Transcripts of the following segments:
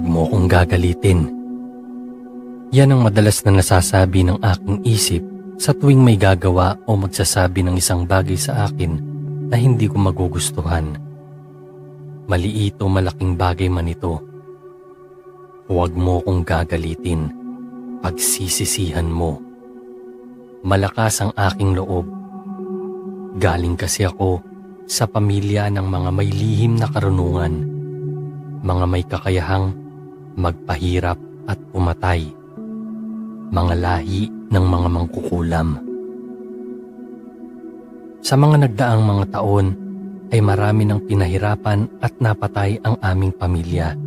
Huwag mo akong gagalitin. Yan ang madalas na nasasabi ng aking isip sa tuwing may gagawa o magsasabi ng isang bagay sa akin na hindi ko magugustuhan. Maliit o malaking bagay man ito. Huwag mo akong gagalitin. Pagsisisihan mo. Malakas ang aking loob. Galing kasi ako sa pamilya ng mga may lihim na karunungan. Mga may kakayahang magpahirap at pumatay mga lahi ng mga mangkukulam. Sa mga nagdaang mga taon ay marami ng pinahirapan at napatay ang aming pamilya.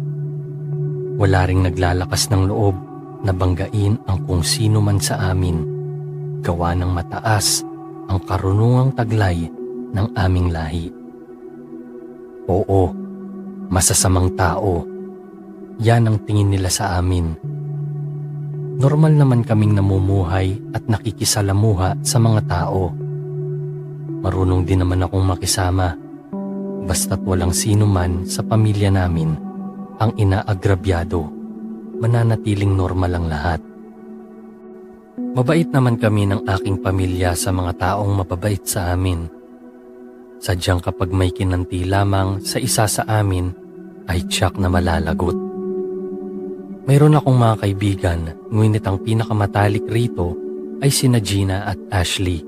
Wala ring naglalakas ng loob na banggain ang kung sino man sa amin. Gawa ng mataas ang karunungang taglay ng aming lahi. Oo, masasamang tao. Yan ang tingin nila sa amin Normal naman kaming namumuhay at nakikisalamuha sa mga tao. Marunong din naman akong makisama. Basta't walang sino man sa pamilya namin ang inaagrabyado. Mananatiling normal ang lahat. Mabait naman kami ng aking pamilya sa mga taong mababait sa amin. Sadyang kapag may kinanti lamang sa isa sa amin, ay tiyak na malalagot. Mayroon akong mga kaibigan, ngunit ang pinakamatalik rito ay sina Gina at Ashley.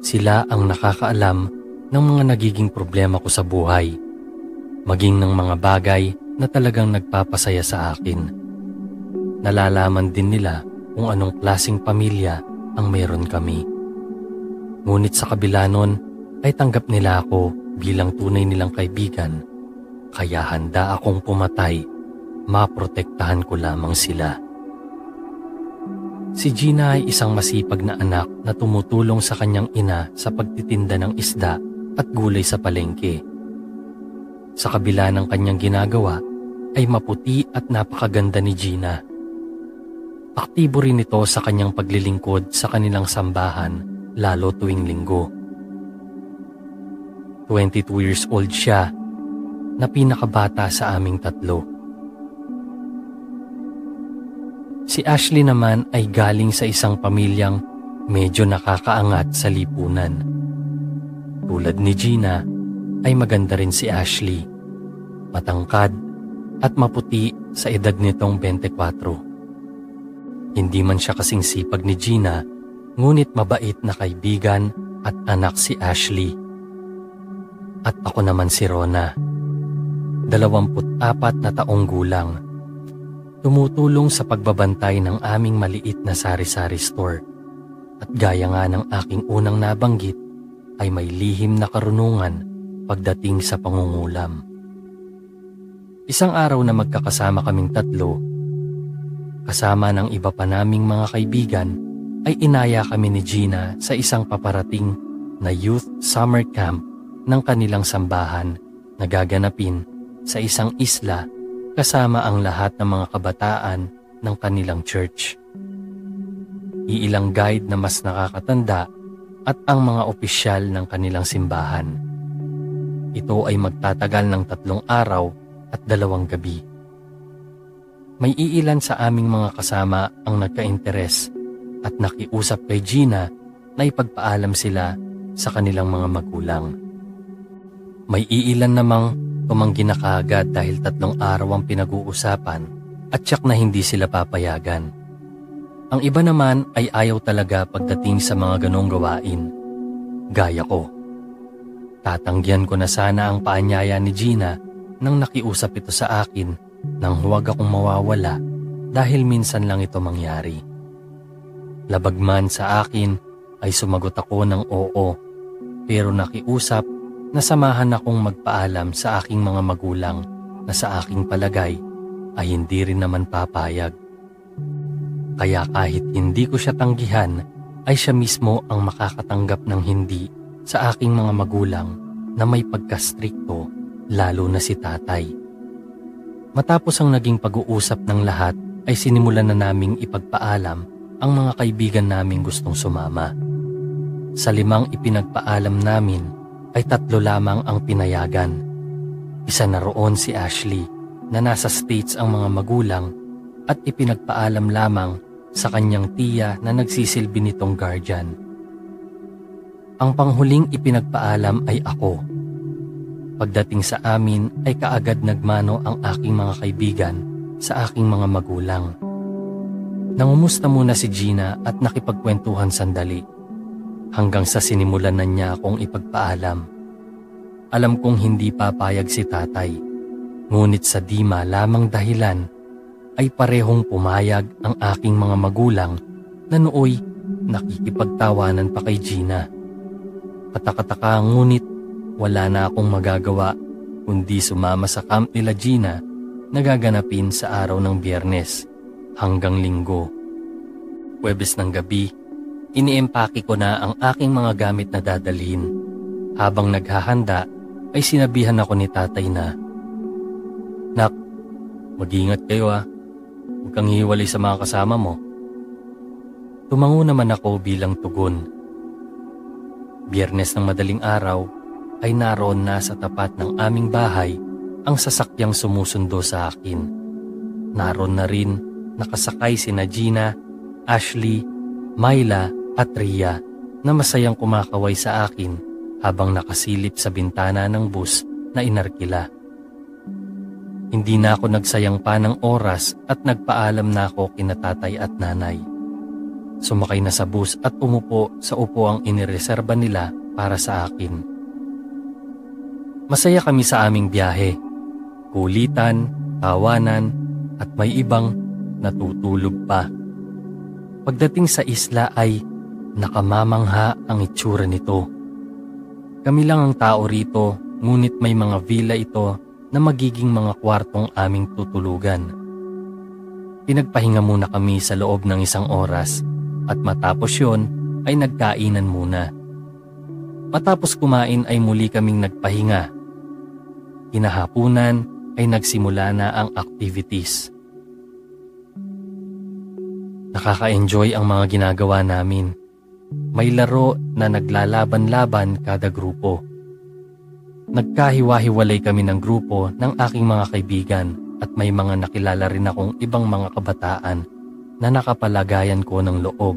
Sila ang nakakaalam ng mga nagiging problema ko sa buhay, maging ng mga bagay na talagang nagpapasaya sa akin. Nalalaman din nila kung anong klasing pamilya ang mayroon kami. Ngunit sa kabila nun ay tanggap nila ako bilang tunay nilang kaibigan, kaya handa akong pumatay maprotektahan ko lamang sila. Si Gina ay isang masipag na anak na tumutulong sa kanyang ina sa pagtitinda ng isda at gulay sa palengke. Sa kabila ng kanyang ginagawa ay maputi at napakaganda ni Gina. Aktibo rin ito sa kanyang paglilingkod sa kanilang sambahan lalo tuwing linggo. 22 years old siya na pinakabata sa aming tatlo. Si Ashley naman ay galing sa isang pamilyang medyo nakakaangat sa lipunan. Tulad ni Gina, ay maganda rin si Ashley. Matangkad at maputi sa edad nitong 24. Hindi man siya kasing sipag ni Gina, ngunit mabait na kaibigan at anak si Ashley. At ako naman si Rona. 24 na taong gulang tumutulong sa pagbabantay ng aming maliit na sari-sari store. At gaya nga ng aking unang nabanggit, ay may lihim na karunungan pagdating sa pangungulam. Isang araw na magkakasama kaming tatlo, kasama ng iba pa naming mga kaibigan, ay inaya kami ni Gina sa isang paparating na youth summer camp ng kanilang sambahan na gaganapin sa isang isla kasama ang lahat ng mga kabataan ng kanilang church. Iilang guide na mas nakakatanda at ang mga opisyal ng kanilang simbahan. Ito ay magtatagal ng tatlong araw at dalawang gabi. May iilan sa aming mga kasama ang nagka-interes at nakiusap kay Gina na ipagpaalam sila sa kanilang mga magulang. May iilan namang Tumanggi na kaagad dahil tatlong araw ang pinag-uusapan at tiyak na hindi sila papayagan. Ang iba naman ay ayaw talaga pagdating sa mga ganong gawain. Gaya ko. Tatanggihan ko na sana ang paanyaya ni Gina nang nakiusap ito sa akin nang huwag akong mawawala dahil minsan lang ito mangyari. Labag man sa akin ay sumagot ako ng oo pero nakiusap Nasamahan akong magpaalam sa aking mga magulang na sa aking palagay ay hindi rin naman papayag. Kaya kahit hindi ko siya tanggihan, ay siya mismo ang makakatanggap ng hindi sa aking mga magulang na may pagkastrikto lalo na si tatay. Matapos ang naging pag-uusap ng lahat ay sinimulan na naming ipagpaalam ang mga kaibigan naming gustong sumama. Sa limang ipinagpaalam namin ay tatlo lamang ang pinayagan. Isa na roon si Ashley na nasa States ang mga magulang at ipinagpaalam lamang sa kanyang tiya na nagsisilbi nitong guardian. Ang panghuling ipinagpaalam ay ako. Pagdating sa amin ay kaagad nagmano ang aking mga kaibigan sa aking mga magulang. Nangumusta muna si Gina at nakipagkwentuhan sandali hanggang sa sinimulan na niya akong ipagpaalam. Alam kong hindi papayag si tatay, ngunit sa dima lamang dahilan ay parehong pumayag ang aking mga magulang na nooy nakikipagtawanan pa kay Gina. Katakataka ngunit wala na akong magagawa kundi sumama sa camp nila Gina na gaganapin sa araw ng biyernes hanggang linggo. Webes ng gabi, iniempake ko na ang aking mga gamit na dadalhin. Habang naghahanda, ay sinabihan ako ni tatay na, Nak, mag-ingat kayo ah. Huwag kang hiwalay sa mga kasama mo. Tumango naman ako bilang tugon. Biyernes ng madaling araw ay naroon na sa tapat ng aming bahay ang sasakyang sumusundo sa akin. Naroon na rin nakasakay si Gina, Ashley, Myla at Ria na masayang kumakaway sa akin habang nakasilip sa bintana ng bus na inarkila. Hindi na ako nagsayang pa ng oras at nagpaalam na ako kina tatay at nanay. Sumakay na sa bus at umupo sa upuang inireserba nila para sa akin. Masaya kami sa aming biyahe. Kulitan, tawanan, at may ibang natutulog pa. Pagdating sa isla ay nakamamangha ang itsura nito. Kami lang ang tao rito, ngunit may mga villa ito na magiging mga kwartong aming tutulugan. Pinagpahinga muna kami sa loob ng isang oras at matapos yon ay nagkainan muna. Matapos kumain ay muli kaming nagpahinga. Kinahapunan ay nagsimula na ang activities. Nakaka-enjoy ang mga ginagawa namin. May laro na naglalaban-laban kada grupo. Nagkahiwa-hiwalay kami ng grupo ng aking mga kaibigan at may mga nakilala rin akong ibang mga kabataan na nakapalagayan ko ng loob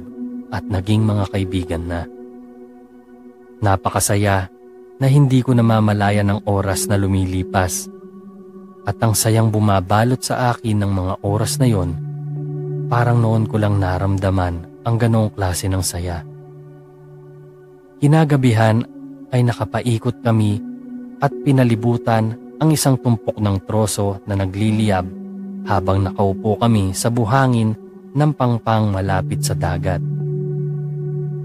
at naging mga kaibigan na. Napakasaya na hindi ko namamalaya ng oras na lumilipas at ang sayang bumabalot sa akin ng mga oras na yon, parang noon ko lang naramdaman ang ganong klase ng saya. Kinagabihan ay nakapaikot kami at pinalibutan ang isang tumpok ng troso na nagliliyab habang nakaupo kami sa buhangin ng pangpang malapit sa dagat.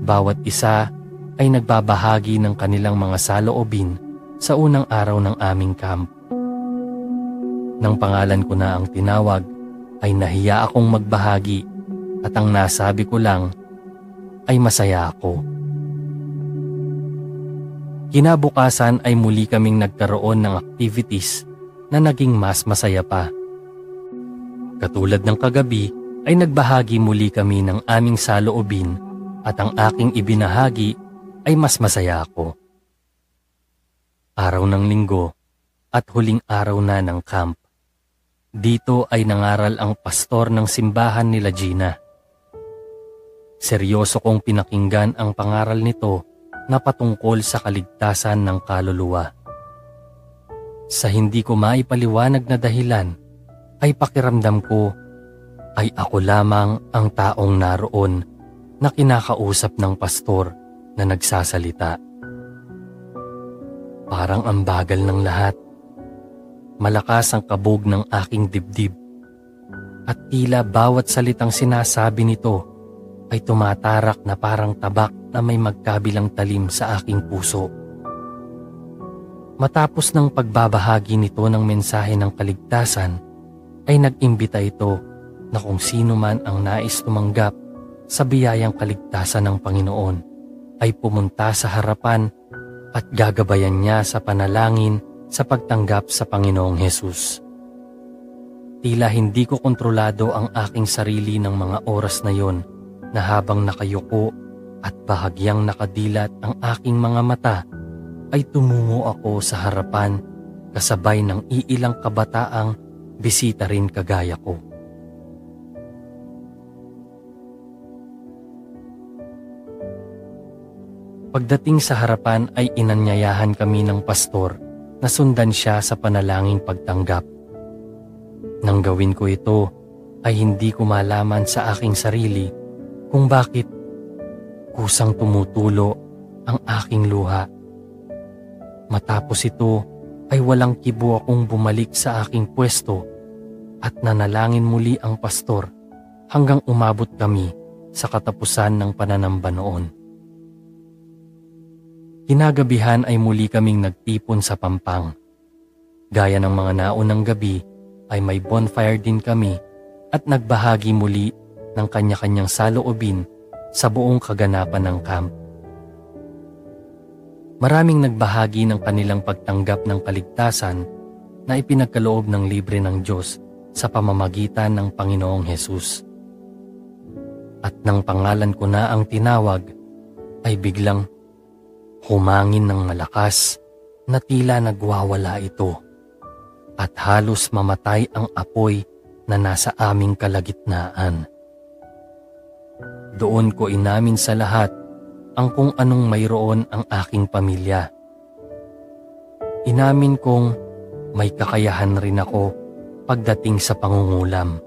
Bawat isa ay nagbabahagi ng kanilang mga saloobin sa unang araw ng aming camp. Nang pangalan ko na ang tinawag, ay nahiya akong magbahagi at ang nasabi ko lang ay masaya ako. Kinabukasan ay muli kaming nagkaroon ng activities na naging mas masaya pa. Katulad ng kagabi ay nagbahagi muli kami ng aming saloobin at ang aking ibinahagi ay mas masaya ako. Araw ng linggo at huling araw na ng camp. Dito ay nangaral ang pastor ng simbahan nila Gina. Seryoso kong pinakinggan ang pangaral nito na patungkol sa kaligtasan ng kaluluwa. Sa hindi ko maipaliwanag na dahilan, ay pakiramdam ko ay ako lamang ang taong naroon na kinakausap ng pastor na nagsasalita. Parang ang bagal ng lahat. Malakas ang kabog ng aking dibdib. At tila bawat salitang sinasabi nito ay tumatarak na parang tabak na may magkabilang talim sa aking puso. Matapos ng pagbabahagi nito ng mensahe ng kaligtasan, ay nag-imbita ito na kung sino man ang nais tumanggap sa biyayang kaligtasan ng Panginoon ay pumunta sa harapan at gagabayan niya sa panalangin sa pagtanggap sa Panginoong Hesus. Tila hindi ko kontrolado ang aking sarili ng mga oras na yon na habang nakayuko at bahagyang nakadilat ang aking mga mata ay tumungo ako sa harapan kasabay ng iilang kabataang bisita rin kagaya ko. Pagdating sa harapan ay inanyayahan kami ng pastor na sundan siya sa panalangin pagtanggap. Nang gawin ko ito ay hindi ko malaman sa aking sarili kung bakit kusang tumutulo ang aking luha. Matapos ito ay walang kibo akong bumalik sa aking pwesto at nanalangin muli ang pastor hanggang umabot kami sa katapusan ng pananamba noon. Kinagabihan ay muli kaming nagtipon sa pampang. Gaya ng mga naunang gabi ay may bonfire din kami at nagbahagi muli ng kanya-kanyang saloobin sa buong kaganapan ng camp. Maraming nagbahagi ng kanilang pagtanggap ng kaligtasan na ipinagkaloob ng libre ng Diyos sa pamamagitan ng Panginoong Hesus. At nang pangalan ko na ang tinawag, ay biglang Humangin ng malakas na tila nagwawala ito at halos mamatay ang apoy na nasa aming kalagitnaan. Doon ko inamin sa lahat ang kung anong mayroon ang aking pamilya. Inamin kong may kakayahan rin ako pagdating sa pangungulam.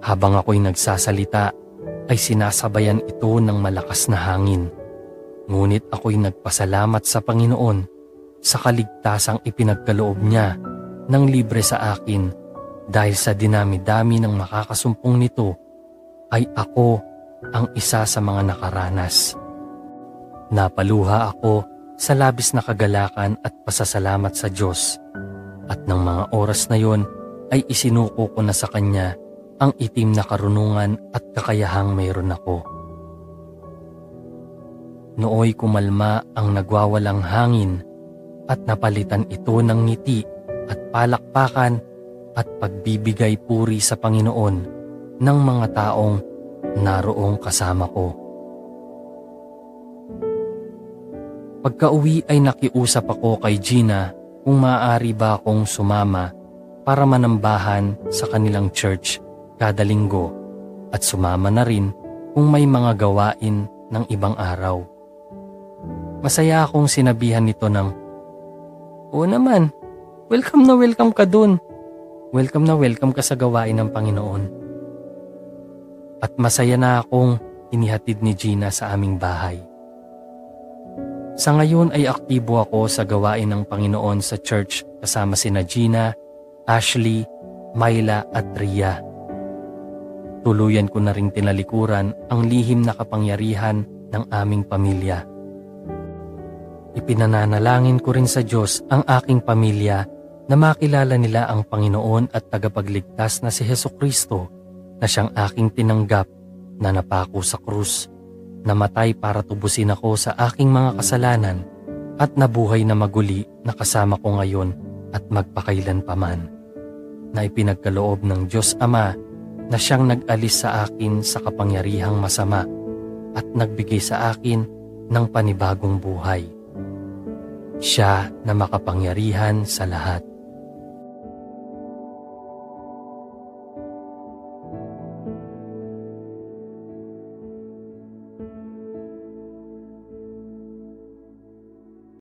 Habang ako'y nagsasalita ay sinasabayan ito ng malakas na hangin Ngunit ako'y nagpasalamat sa Panginoon sa kaligtasang ipinagkaloob niya ng libre sa akin dahil sa dinami-dami ng makakasumpong nito ay ako ang isa sa mga nakaranas. Napaluha ako sa labis na kagalakan at pasasalamat sa Diyos at ng mga oras na yon ay isinuko ko na sa Kanya ang itim na karunungan at kakayahang mayroon ako. Nooy kumalma ang nagwawalang hangin at napalitan ito ng ngiti at palakpakan at pagbibigay puri sa Panginoon ng mga taong naroong kasama ko. Pagka-uwi ay nakiusap ako kay Gina kung maaari ba akong sumama para manambahan sa kanilang church kada linggo at sumama na rin kung may mga gawain ng ibang araw. Masaya akong sinabihan nito ng, Oo naman, welcome na welcome ka dun. Welcome na welcome ka sa gawain ng Panginoon. At masaya na akong inihatid ni Gina sa aming bahay. Sa ngayon ay aktibo ako sa gawain ng Panginoon sa church kasama sina Gina, Ashley, Myla at Ria. Tuluyan ko na ring tinalikuran ang lihim na kapangyarihan ng aming pamilya. Ipinananalangin ko rin sa Diyos ang aking pamilya na makilala nila ang Panginoon at tagapagligtas na si Heso Kristo na siyang aking tinanggap na napako sa krus, namatay para tubusin ako sa aking mga kasalanan at nabuhay na maguli na kasama ko ngayon at magpakailan paman. Na ipinagkaloob ng Diyos Ama na siyang nag-alis sa akin sa kapangyarihang masama at nagbigay sa akin ng panibagong buhay siya na makapangyarihan sa lahat.